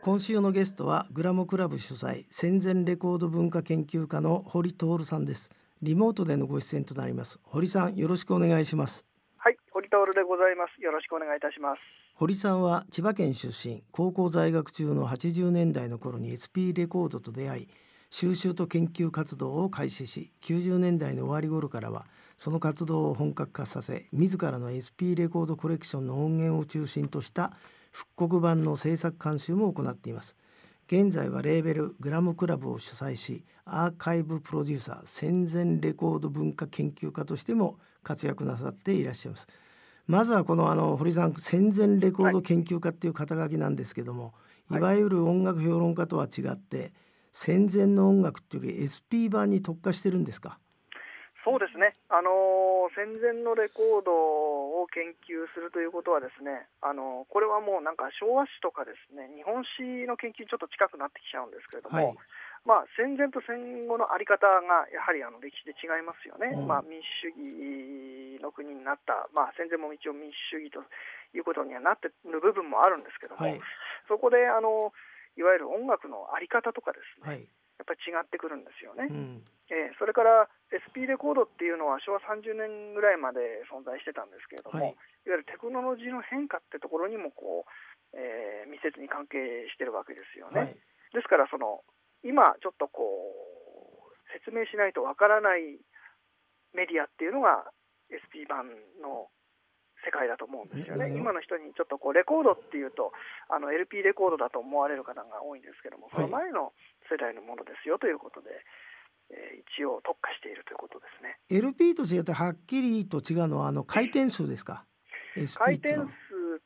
今週のゲストはグラムクラブ主催戦前レコード文化研究家の堀徹さんです。リモートでのご出演となります。堀さんよろしくお願いします。はい堀徹でございます。よろしくお願いいたします。堀さんは千葉県出身高校在学中の80年代の頃に SP レコードと出会い収集と研究活動を開始し90年代の終わり頃からはその活動を本格化させ自らの SP レコードコレクションの音源を中心とした復刻版の制作監修も行っています。現在はレーベルグラムクラブを主催しアーカイブプロデューサー戦前レコード文化研究家としても活躍なさっていらっしゃいます。まずはこのあの堀さん戦前レコード研究家っていう肩書きなんですけども、はい、いわゆる音楽評論家とは違って戦前の音楽っていうより SP 版に特化してるんですか？そうですね、あの戦前のレコードを研究するということは、ですね、あのこれはもうなんか昭和史とかですね日本史の研究にちょっと近くなってきちゃうんですけれども、はい、まあ、戦前と戦後の在り方がやはりあの歴史で違いますよね、うん、まあ、民主主義の国になった、まあ、戦前も一応民主主義ということにはなってる部分もあるんですけども、はい、そこであのいわゆる音楽の在り方とかですね、はいやっぱり違ってくるんですよね、うん、えー、それから SP レコードっていうのは昭和30年ぐらいまで存在してたんですけれども、はい、いわゆるテクノロジーの変化ってところにもこう、えー、密接に関係してるわけですよね、はい、ですからその今ちょっとこう説明しないとわからないメディアっていうのが SP 版の世界だと思うんですよね、今の人にちょっとこうレコードっていうとあの LP レコードだと思われる方が多いんですけども、その前の世代のものですよということで、えー、一応特化しているということですね。LP と違ってはっきりと違うのはあの回転数ですか？回転数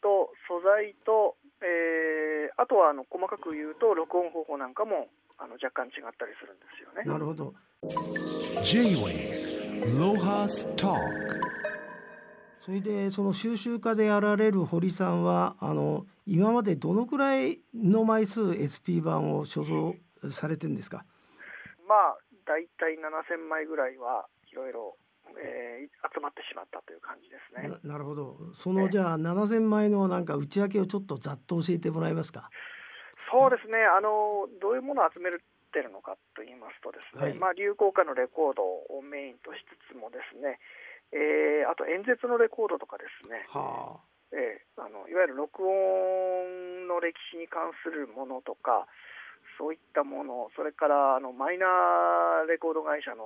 と素材と、えー、あとはあの細かく言うと録音方法なんかもあの若干違ったりするんですよね。なるほど。J-Way ロハスターそれでその収集家でやられる堀さんはあの今までどのくらいの枚数 SP 版を所蔵されてるんですか？まあ大体7000枚ぐらいはいろいろえー、集まってしまったという感じですね。なるほど。そのじゃあ7000枚のなんか内訳をちょっとざっと教えてもらえますか？そうですね。あのどういうものを集めてるのかと言いますとですね、はい、まあ流行歌のレコードをメインとしつつもですね、えー、あと演説のレコードとかですね。はあ。えー、あのいわゆる録音の歴史に関するものとか、そういったもの、それからあのマイナーレコード会社の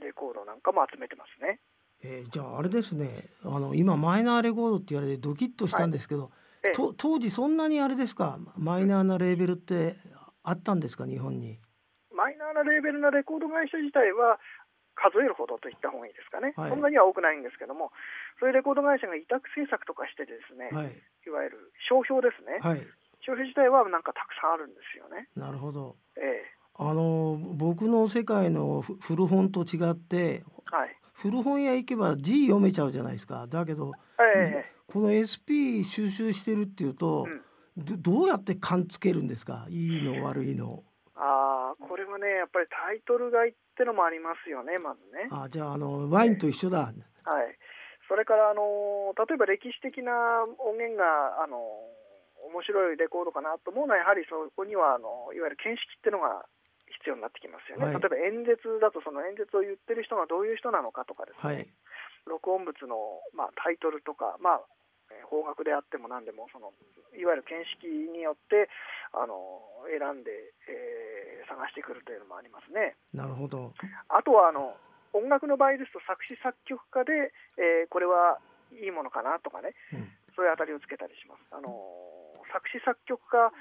レコードなんかも集めてますね。えー、じゃああれですねあの今マイナーレコードって言われてドキッとしたんですけど、はいえと当時そんなにあれですか？マイナーなレーベルってあったんですか？日本にマイナーなレーベルなレコード会社自体は数えるほどと言った方がいいですかね、はい、そんなには多くないんですけどもそういうレコード会社が委託制作とかしてですね、はい、いわゆる商標ですね、はい、商標自体はなんかたくさんあるんですよね。なるほど。ええ。あの僕の世界の古本と違って、はい、古本屋行けば字読めちゃうじゃないですか。だけど、ええ、この SP 収集してるっていうと、うん、どうやって勘つけるんですか？いいの悪いの。ああ、これはね、やっぱりタイトル買いってのもありますよね、まずね。あじゃあ、あのワインと一緒だ。はい。それからあの例えば歴史的な音源があの面白いレコードかなと思うのはやはりそこにはあのいわゆる見識っていうのが必要になってきますよね、はい、例えば演説だとその演説を言ってる人がどういう人なのかとかですね、はい、録音物の、まあ、タイトルとか、まあ、方角であっても何でもそのいわゆる見識によってあの選んで、えー、探してくるというのもありますね。なるほどあとはあの音楽の場合ですと作詞作曲家で、えー、これはいいものかなとかね、うん、そういうあたりをつけたりします。あの作詞作曲家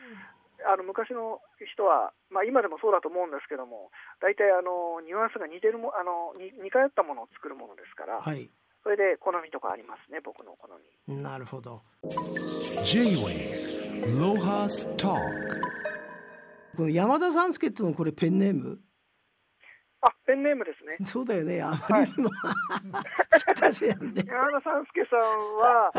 あの昔の人は、まあ、今でもそうだと思うんですけども大体あのニュアンスが似てるもあの似似通ったものを作るものですから、はい、それで好みとかありますね僕の好みなるほど J-Way ロハスターこの山田三助っていうのこれペンネーム？あ、ペンネームですね。そうだよね。あまりにも、はい、山田三助さんは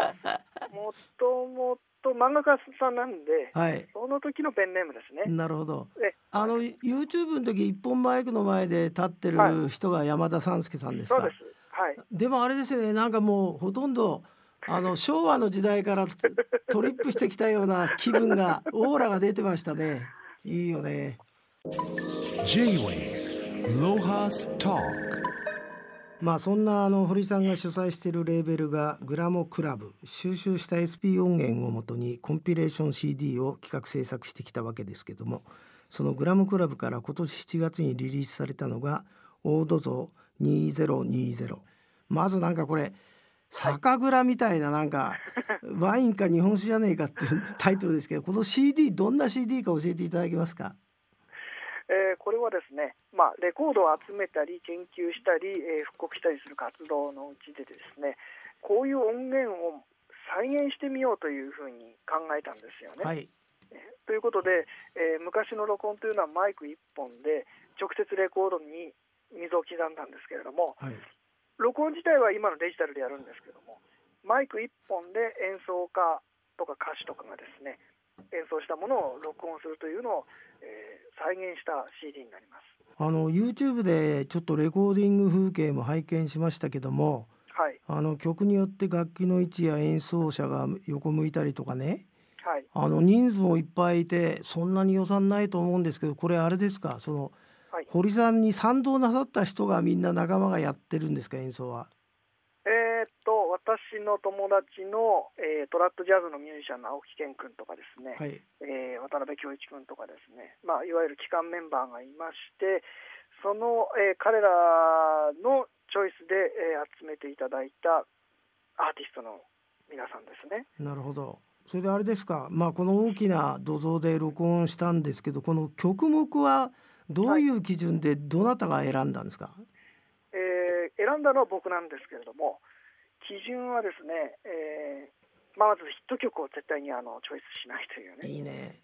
もともと漫画家さんなんで、はい、その時のペンネームですね。なるほど。あの YouTube の時一本マイクの前で立ってる人が山田三助さんですか？そうです。はい。でもあれですね。なんかもうほとんどあの昭和の時代から トリップしてきたような気分がオーラが出てましたねいいよね J-Way ロハスタまあそんなあの堀さんが主催しているレーベルがグラモクラブ収集した SP 音源をもとにコンピレーション CD を企画制作してきたわけですけどもそのグラムクラブから今年7月にリリースされたのが「オードゾー2020」まずなんかこれ酒蔵みたいななんか ワインか日本酒じゃねえかっていうタイトルですけどこの CD どんな CD か教えていただけますか？えーこれはですね、まあ、レコードを集めたり研究したり、えー復刻したりする活動のうちでですねこういう音源を再現してみようというふうに考えたんですよね。はい。ということで、えー昔の録音というのはマイク1本で直接レコードに溝を刻んだんですけれどもはい。録音自体は今のデジタルでやるんですけどもマイク1本で演奏家とか歌手とかがですね演奏したものを録音するというのを、えー再現した CD になります。あの YouTube でちょっとレコーディング風景も拝見しましたけどもはい、あの曲によって楽器の位置や演奏者が横向いたりとかね。はい。あの人数もいっぱいいてそんなに予算ないと思うんですけどこれあれですか？そのはい堀さんに賛同なさった人がみんな仲間がやってるんですか演奏は？えーっと私の友達の、えートラッドジャズのミュージシャンの青木健君とかですね、はいえー渡辺恭一君とかですね、まあ、いわゆる機関メンバーがいましてその、えー彼らのチョイスで、えー集めていただいたアーティストの皆さんですね。なるほど。それであれですか、まあ、この大きな土蔵で録音したんですけどこの曲目はどういう基準でどなたが選んだんですか、えー選んだのは僕なんですけれども基準はですね、えーまあ、まずヒット曲を絶対にあのチョイスしないというねいいね。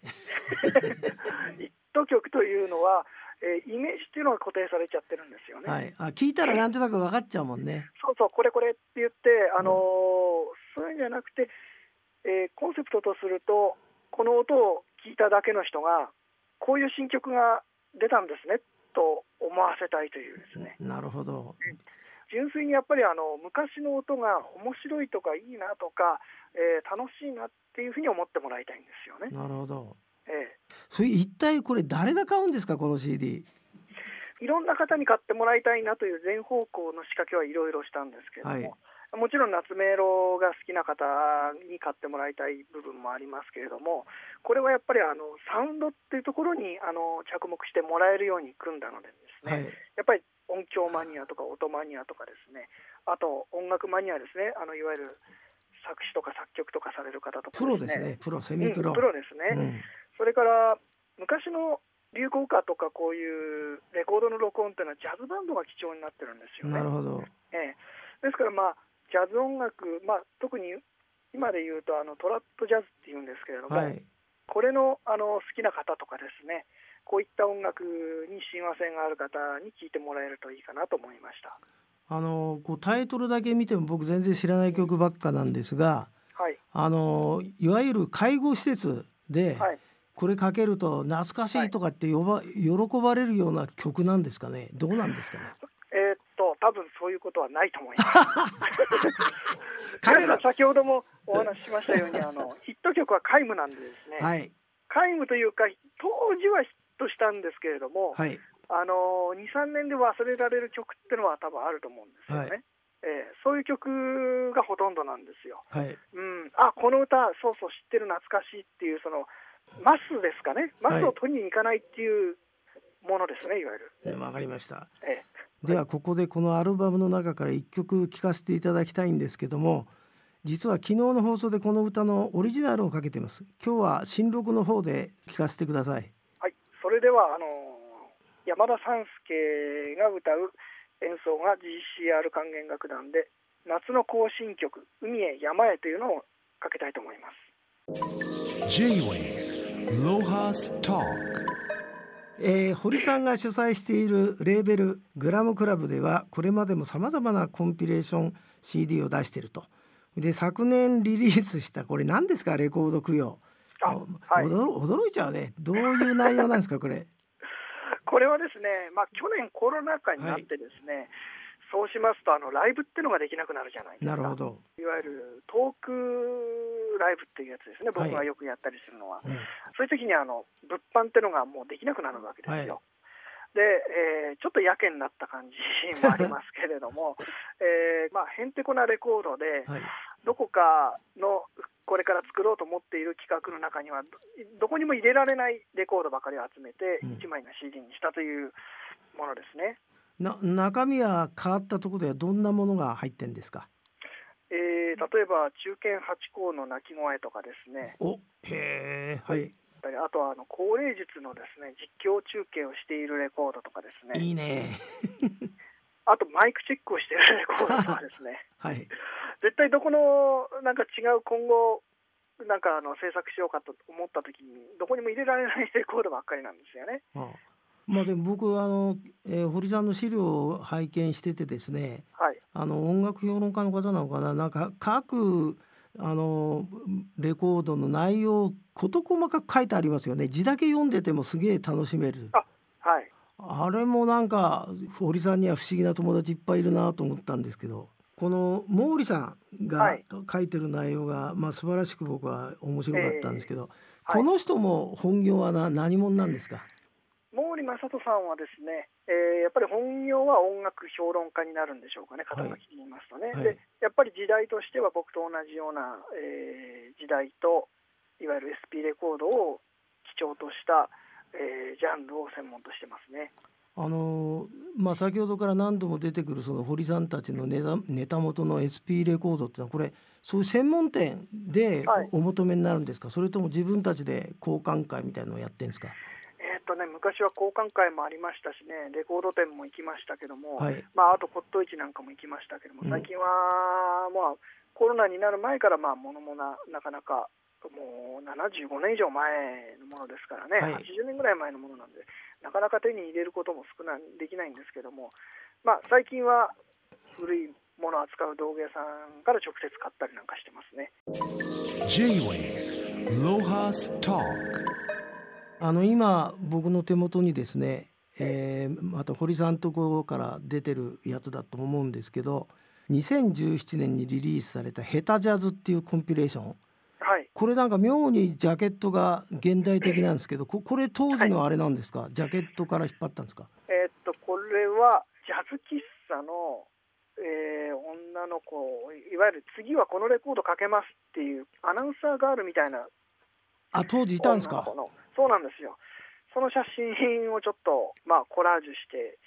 ヒット曲というのは、えーイメージっていうのが固定されちゃってるんですよね。はい、あ聞いたらなんとなく分かっちゃうもんね。そうそう、これこれって言って、あのーそういうんじゃなくて、えーコンセプトとすると、この音を聞いただけの人が、こういう新曲が出たんですねと思わせたいというですね、なるほど。純粋にやっぱりあの昔の音が面白いとかいいなとか、えー楽しいなっていうふうに思ってもらいたいんですよね。なるほど。ええそれ一体これ誰が買うんですかこの CD。いろんな方に買ってもらいたいなという全方向の仕掛けはいろいろしたんですけれども、もちろん夏メロが好きな方に買ってもらいたい部分もありますけれども、これはやっぱりあのサウンドっていうところにあの着目してもらえるように組んだのでですね、はい。やっぱり音響マニアとか音マニアとかですね、あと音楽マニアですね、あのいわゆる作詞とか作曲とかされる方とかプロですね。プロセミプロ。うんプロですね。うんそれから昔の流行歌とかこういうレコードの録音っていうのはジャズバンドが貴重になってるんですよね。なるほど。ええ、ですからまあジャズ音楽、まあ、特に今で言うとあのトラッドジャズっていうんですけれども、はい。これのあの好きな方とかですねこういった音楽に親和性がある方に聴いてもらえるといいかなと思いました。あのこうタイトルだけ見ても僕全然知らない曲ばっかなんですが、はい、あのいわゆる介護施設ではいこれかけると懐かしいとかって呼ば、喜ばれるような曲なんですかね？どうなんですかね？多分そういうことはないと思います。彼ら。先ほどもお話ししましたようにあの ヒット曲は皆無なんでですね、はい。皆無というか当時はヒットしたんですけれども、はい。あの23年で忘れられる曲っていうのは多分あると思うんですよね、はい。えーそういう曲がほとんどなんですよ、はい。うん、あこの歌そうそう知ってる懐かしいっていうそのマスですかね。マスを取りに行かないっていうものですねいわゆる、わかりました。えではここでこのアルバムの中から一曲聴かせていただきたいんですけども実は昨日の放送でこの歌のオリジナルをかけてます。今日は新録の方で聴かせてください。はい、それではあの山田三介が歌う演奏が GCR 管弦楽団で夏の行進曲「海へ山へ」というのをかけたいと思います。J-Way ロハスタえー堀さんが主催しているレーベルグラムクラブではこれまでもさまざまなコンピレーション CD を出していると。で昨年リリースしたこれ何ですか？レコード供養。あはい。驚驚いちゃうね。どういう内容なんですかこれ？これはですね、まあ、去年コロナ禍になってですね、そうしますとあのライブっていうのができなくなるじゃないですか。なるほど、いわゆるトークライブっていうやつですね。僕がよくやったりするのは、うん。そういう時にあの物販っていうのがもうできなくなるわけですよ。で、えーちょっとやけになった感じもありますけれども、えーまあ、へんてこなレコードで、はい。どこかのこれから作ろうと思っている企画の中にはどどこにも入れられないレコードばかりを集めてうん。1枚の CD にしたというものですね。な中身は変わったところではどんなものが入ってんですか？えー例えば中堅八甲の鳴き声とかですね。おへえはい。あとはあの高齢術のですね実況中継をしているレコードとかですね。いいね。あとマイクチェックをしているレコードとかですね。はい。絶対どこのなんか違う今後なんかあの制作しようかと思った時にどこにも入れられないレコードばっかりなんですよね。あまあでも僕あの、えー堀さんの資料を拝見しててですねはい。あの音楽評論家の方なのかななんか各あのレコードの内容事細かく書いてありますよね。字だけ読んでてもすげえ楽しめる。あはい。あれもなんか堀さんには不思議な友達いっぱいいるなと思ったんですけどこの毛利さんがはい。書いてる内容が、まあ素晴らしく僕は面白かったんですけど、はい。この人も本業はな何者なんですか？毛利正人さんはですね、えーやっぱり本業は音楽評論家になるんでしょうかね、肩書きで言いますとね、はい。で。やっぱり時代としては僕と同じような、えー時代と、いわゆる SP レコードを基調とした、えージャンルを専門としてますね。あのまあ先ほどから何度も出てくるその堀さんたちのネタネタ元の SP レコードってのはこれそういう専門店ではい。お求めになるんですか、それとも自分たちで交換会みたいのをやってんですか？えーっとね、昔は交換会もありましたしね、レコード店も行きましたけども、はい。まあ、あと骨董市なんかも行きましたけども、うん。最近は、まあ、コロナになる前から、まあ、ものもななかなか、もう75年以上前のものですからね、はい。80年ぐらい前のものなんで、なかなか手に入れることも少ないできないんですけども、まあ、最近は古いものを扱う道具屋さんから直接買ったりなんかしてますね。あの今僕の手元にですね、えーまた堀さんとこから出てるやつだと思うんですけど2017年にリリースされた「ヘタジャズ」っていうコンピレーション。はい。これなんか妙にジャケットが現代的なんですけどここれ当時のあれなんですか、ジャケットから引っ張ったんですか？えーっとこれはジャズ喫茶の、えー女の子いわゆる次はこのレコードかけますっていうアナウンサーガールみたいなあ当時いたんですか？そうなんですよ。その写真をちょっと、まあ、コラージュして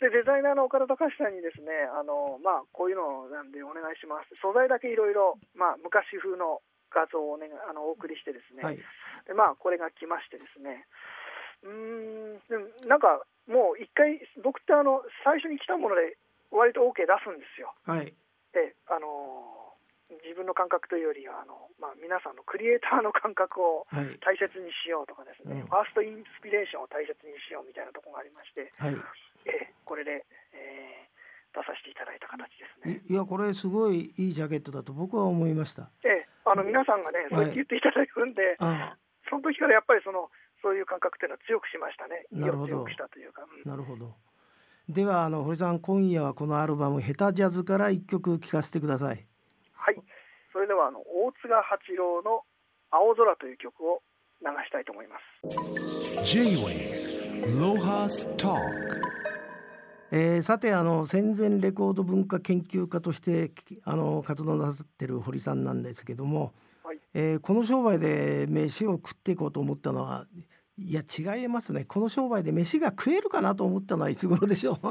でデザイナーの岡田隆さんにですねあの、まあ、こういうのなんでお願いします。素材だけいろいろまあ昔風の画像をお,、ね、あのお送りしてですね、はい。でまあこれが来ましてですね。うーんなんかもう一回僕ってあの最初に来たもので割と OK 出すんですよ。はい。であの自分の感覚というよりはあの、まあ、皆さんのクリエイターの感覚をはい。大切にしようとかですね、うん。ファーストインスピレーションを大切にしようみたいなところがありまして、はい。えーこれで、えー出させていただいた形ですね。いいやこれすごいいいジャケットだと僕は思いました。えーあの皆さんがね、そう言っていただくんで、あその時からやっぱりそのそういう感覚っていうのは強くしましたね。なるほど。意を強くしたというか。うん。なるほど。ではあの堀さん今夜はこのアルバム「ヘタジャズ」から一曲聴かせてくださいはい。大津賀八郎の青空という曲を流したいと思います。J-Wave Lohas Talk. えーさてあの戦前レコード文化研究家としてきあの活動なさってる堀さんなんですけども、はい。えーこの商売で飯を食っていこうと思ったのはいや違いますね。この商売で飯が食えるかなと思ったのはいつ頃でしょう？飯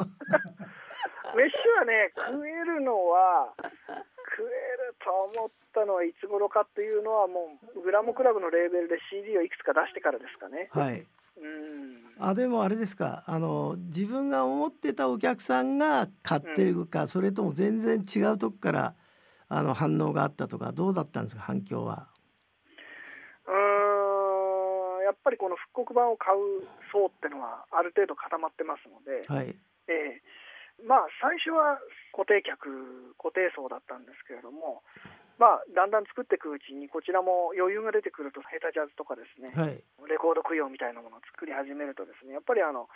はね食えるのは食えると思ったのはいつ頃かっていうのはもうグラムクラブのレーベルで CD をいくつか出してからですかね。はい。うん。あでもあれですか。あの自分が思ってたお客さんが買ってるか、それとも全然違うとこからあの反応があったとかどうだったんですか反響は？うーん。やっぱりこの復刻版を買う層ってのはある程度固まってますので、はい。ええ。まあ最初は固定客固定層だったんですけれども、まあ、だんだん作っていくうちにこちらも余裕が出てくるとヘタジャズとかですね、はい。レコード供養みたいなものを作り始めるとですねやっぱりあの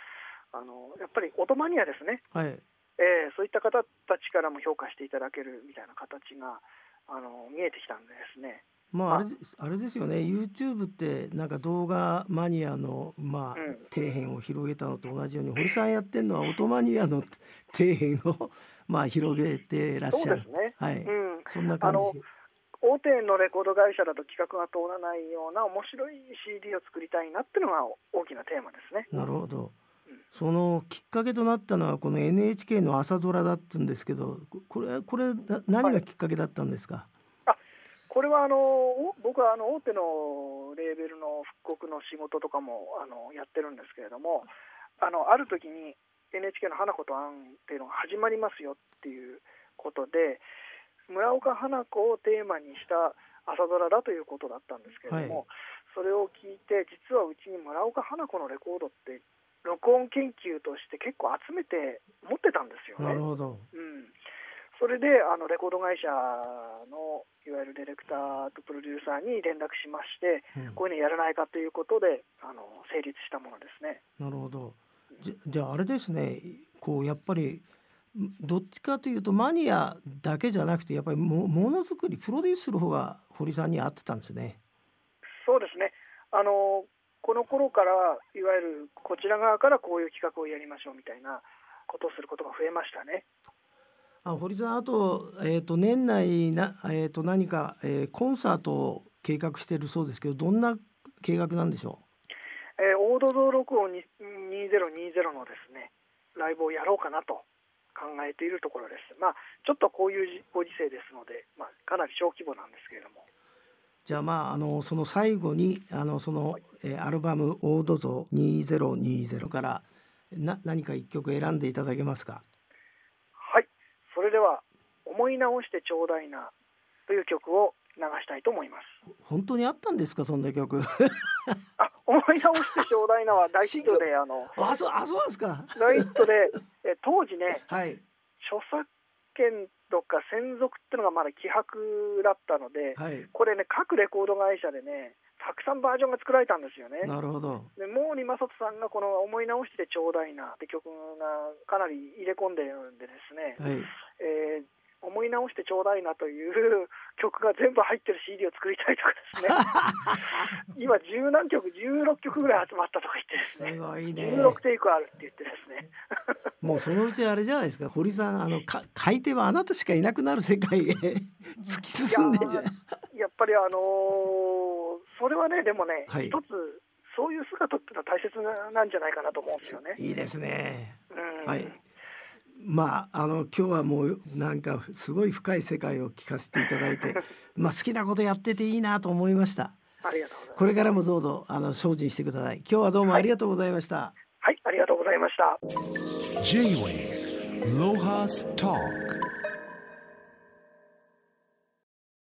あのやっぱり音マニアですね。はい。えーそういった方たちからも評価していただけるみたいな形があの見えてきたんでですね。まああ。れですあれですよね。YouTube ってなんか動画マニアのまあうん。底辺を広げたのと同じように堀さんやってるのは音マニアの底辺をまあ広げてらっしゃる。ね。はい、うん、そんな感じ。大手のレコード会社だと企画が通らないような面白い CD を作りたいなっていうのが大きなテーマですね。なるほど。うん。そのきっかけとなったのはこの NHK の朝ドラだったんですけどここれこれな何がきっかけだったんですか、これはあのお僕はあの大手のレーベルの復刻の仕事とかもあのやってるんですけれどもあのある時に NHK の「花子とアン」っていうのが始まりますよっていうことで村岡花子をテーマにした朝ドラだということだったんですけれども、はい。それを聞いて実はうちに村岡花子のレコードって録音研究として結構集めて持ってたんですよね。なるほど。うん、それであのレコード会社のいわゆるディレクターとプロデューサーに連絡しまして、うん。こういうのやらないかということであの成立したものですね。なるほどじじゃああれですねこうやっぱりんどっちかというとマニアだけじゃなくてやっぱりもものづくりプロデュースする方が堀さんに合ってたんですね。そうですねあのこの頃からいわゆるこちら側からこういう企画をやりましょうみたいなことをすることが増えましたね。あ堀さんあと,、えー、と年内な、えー、と何か、えーコンサートを計画しているそうですけどどんな計画なんでしょえー、オード録音に2020のですねライブをやろうかなと考えているところです。まあちょっとこういうご時世ですので、まあ、かなり小規模なんですけれども。うじゃあまああのその最後にあのその、えーアルバム「オードゾ2020」からな何か一曲選んでいただけますか？はい、それでは「思い直してちょうだいな」という曲を流したいと思います。本当にあったんですかそんな曲。あ、思い直してちょうだいなは大ヒットで、あのあそうあそうですか。大ヒットで、え当時ね、はい。著作権とか専属っていうのがまだ希薄だったので、はい。これね各レコード会社でね、たくさんバージョンが作られたんですよね。なるほど。で毛利正人さんがこの「思い直してちょうだいな」って曲がかなり入れ込んでるんでですね、はい。えー思い直してちょうだいなという曲が全部入ってる CD を作りたいとかですね。今十何曲16曲ぐらい集まったとか言ってですすねごいね。16テイクあるって言ってですね。もうそのうちあれじゃないですか。堀さんあのか買い手はあなたしかいなくなる世界へ。突き進んでんじゃないやっぱりあのーそれはねでもね、はい。一つそういう姿っていうのは大切ななんじゃないかなと思うんですよね。いいですね。うん。はいまああの今日はもうなんかすごい深い世界を聞かせていただいて まあ好きなことやってていいなと思いました。ありがとうございます。これからもどうぞあの精進してください。今日はどうもありがとうございました、はい、ありがとうございました。J-Wave Lohas Talk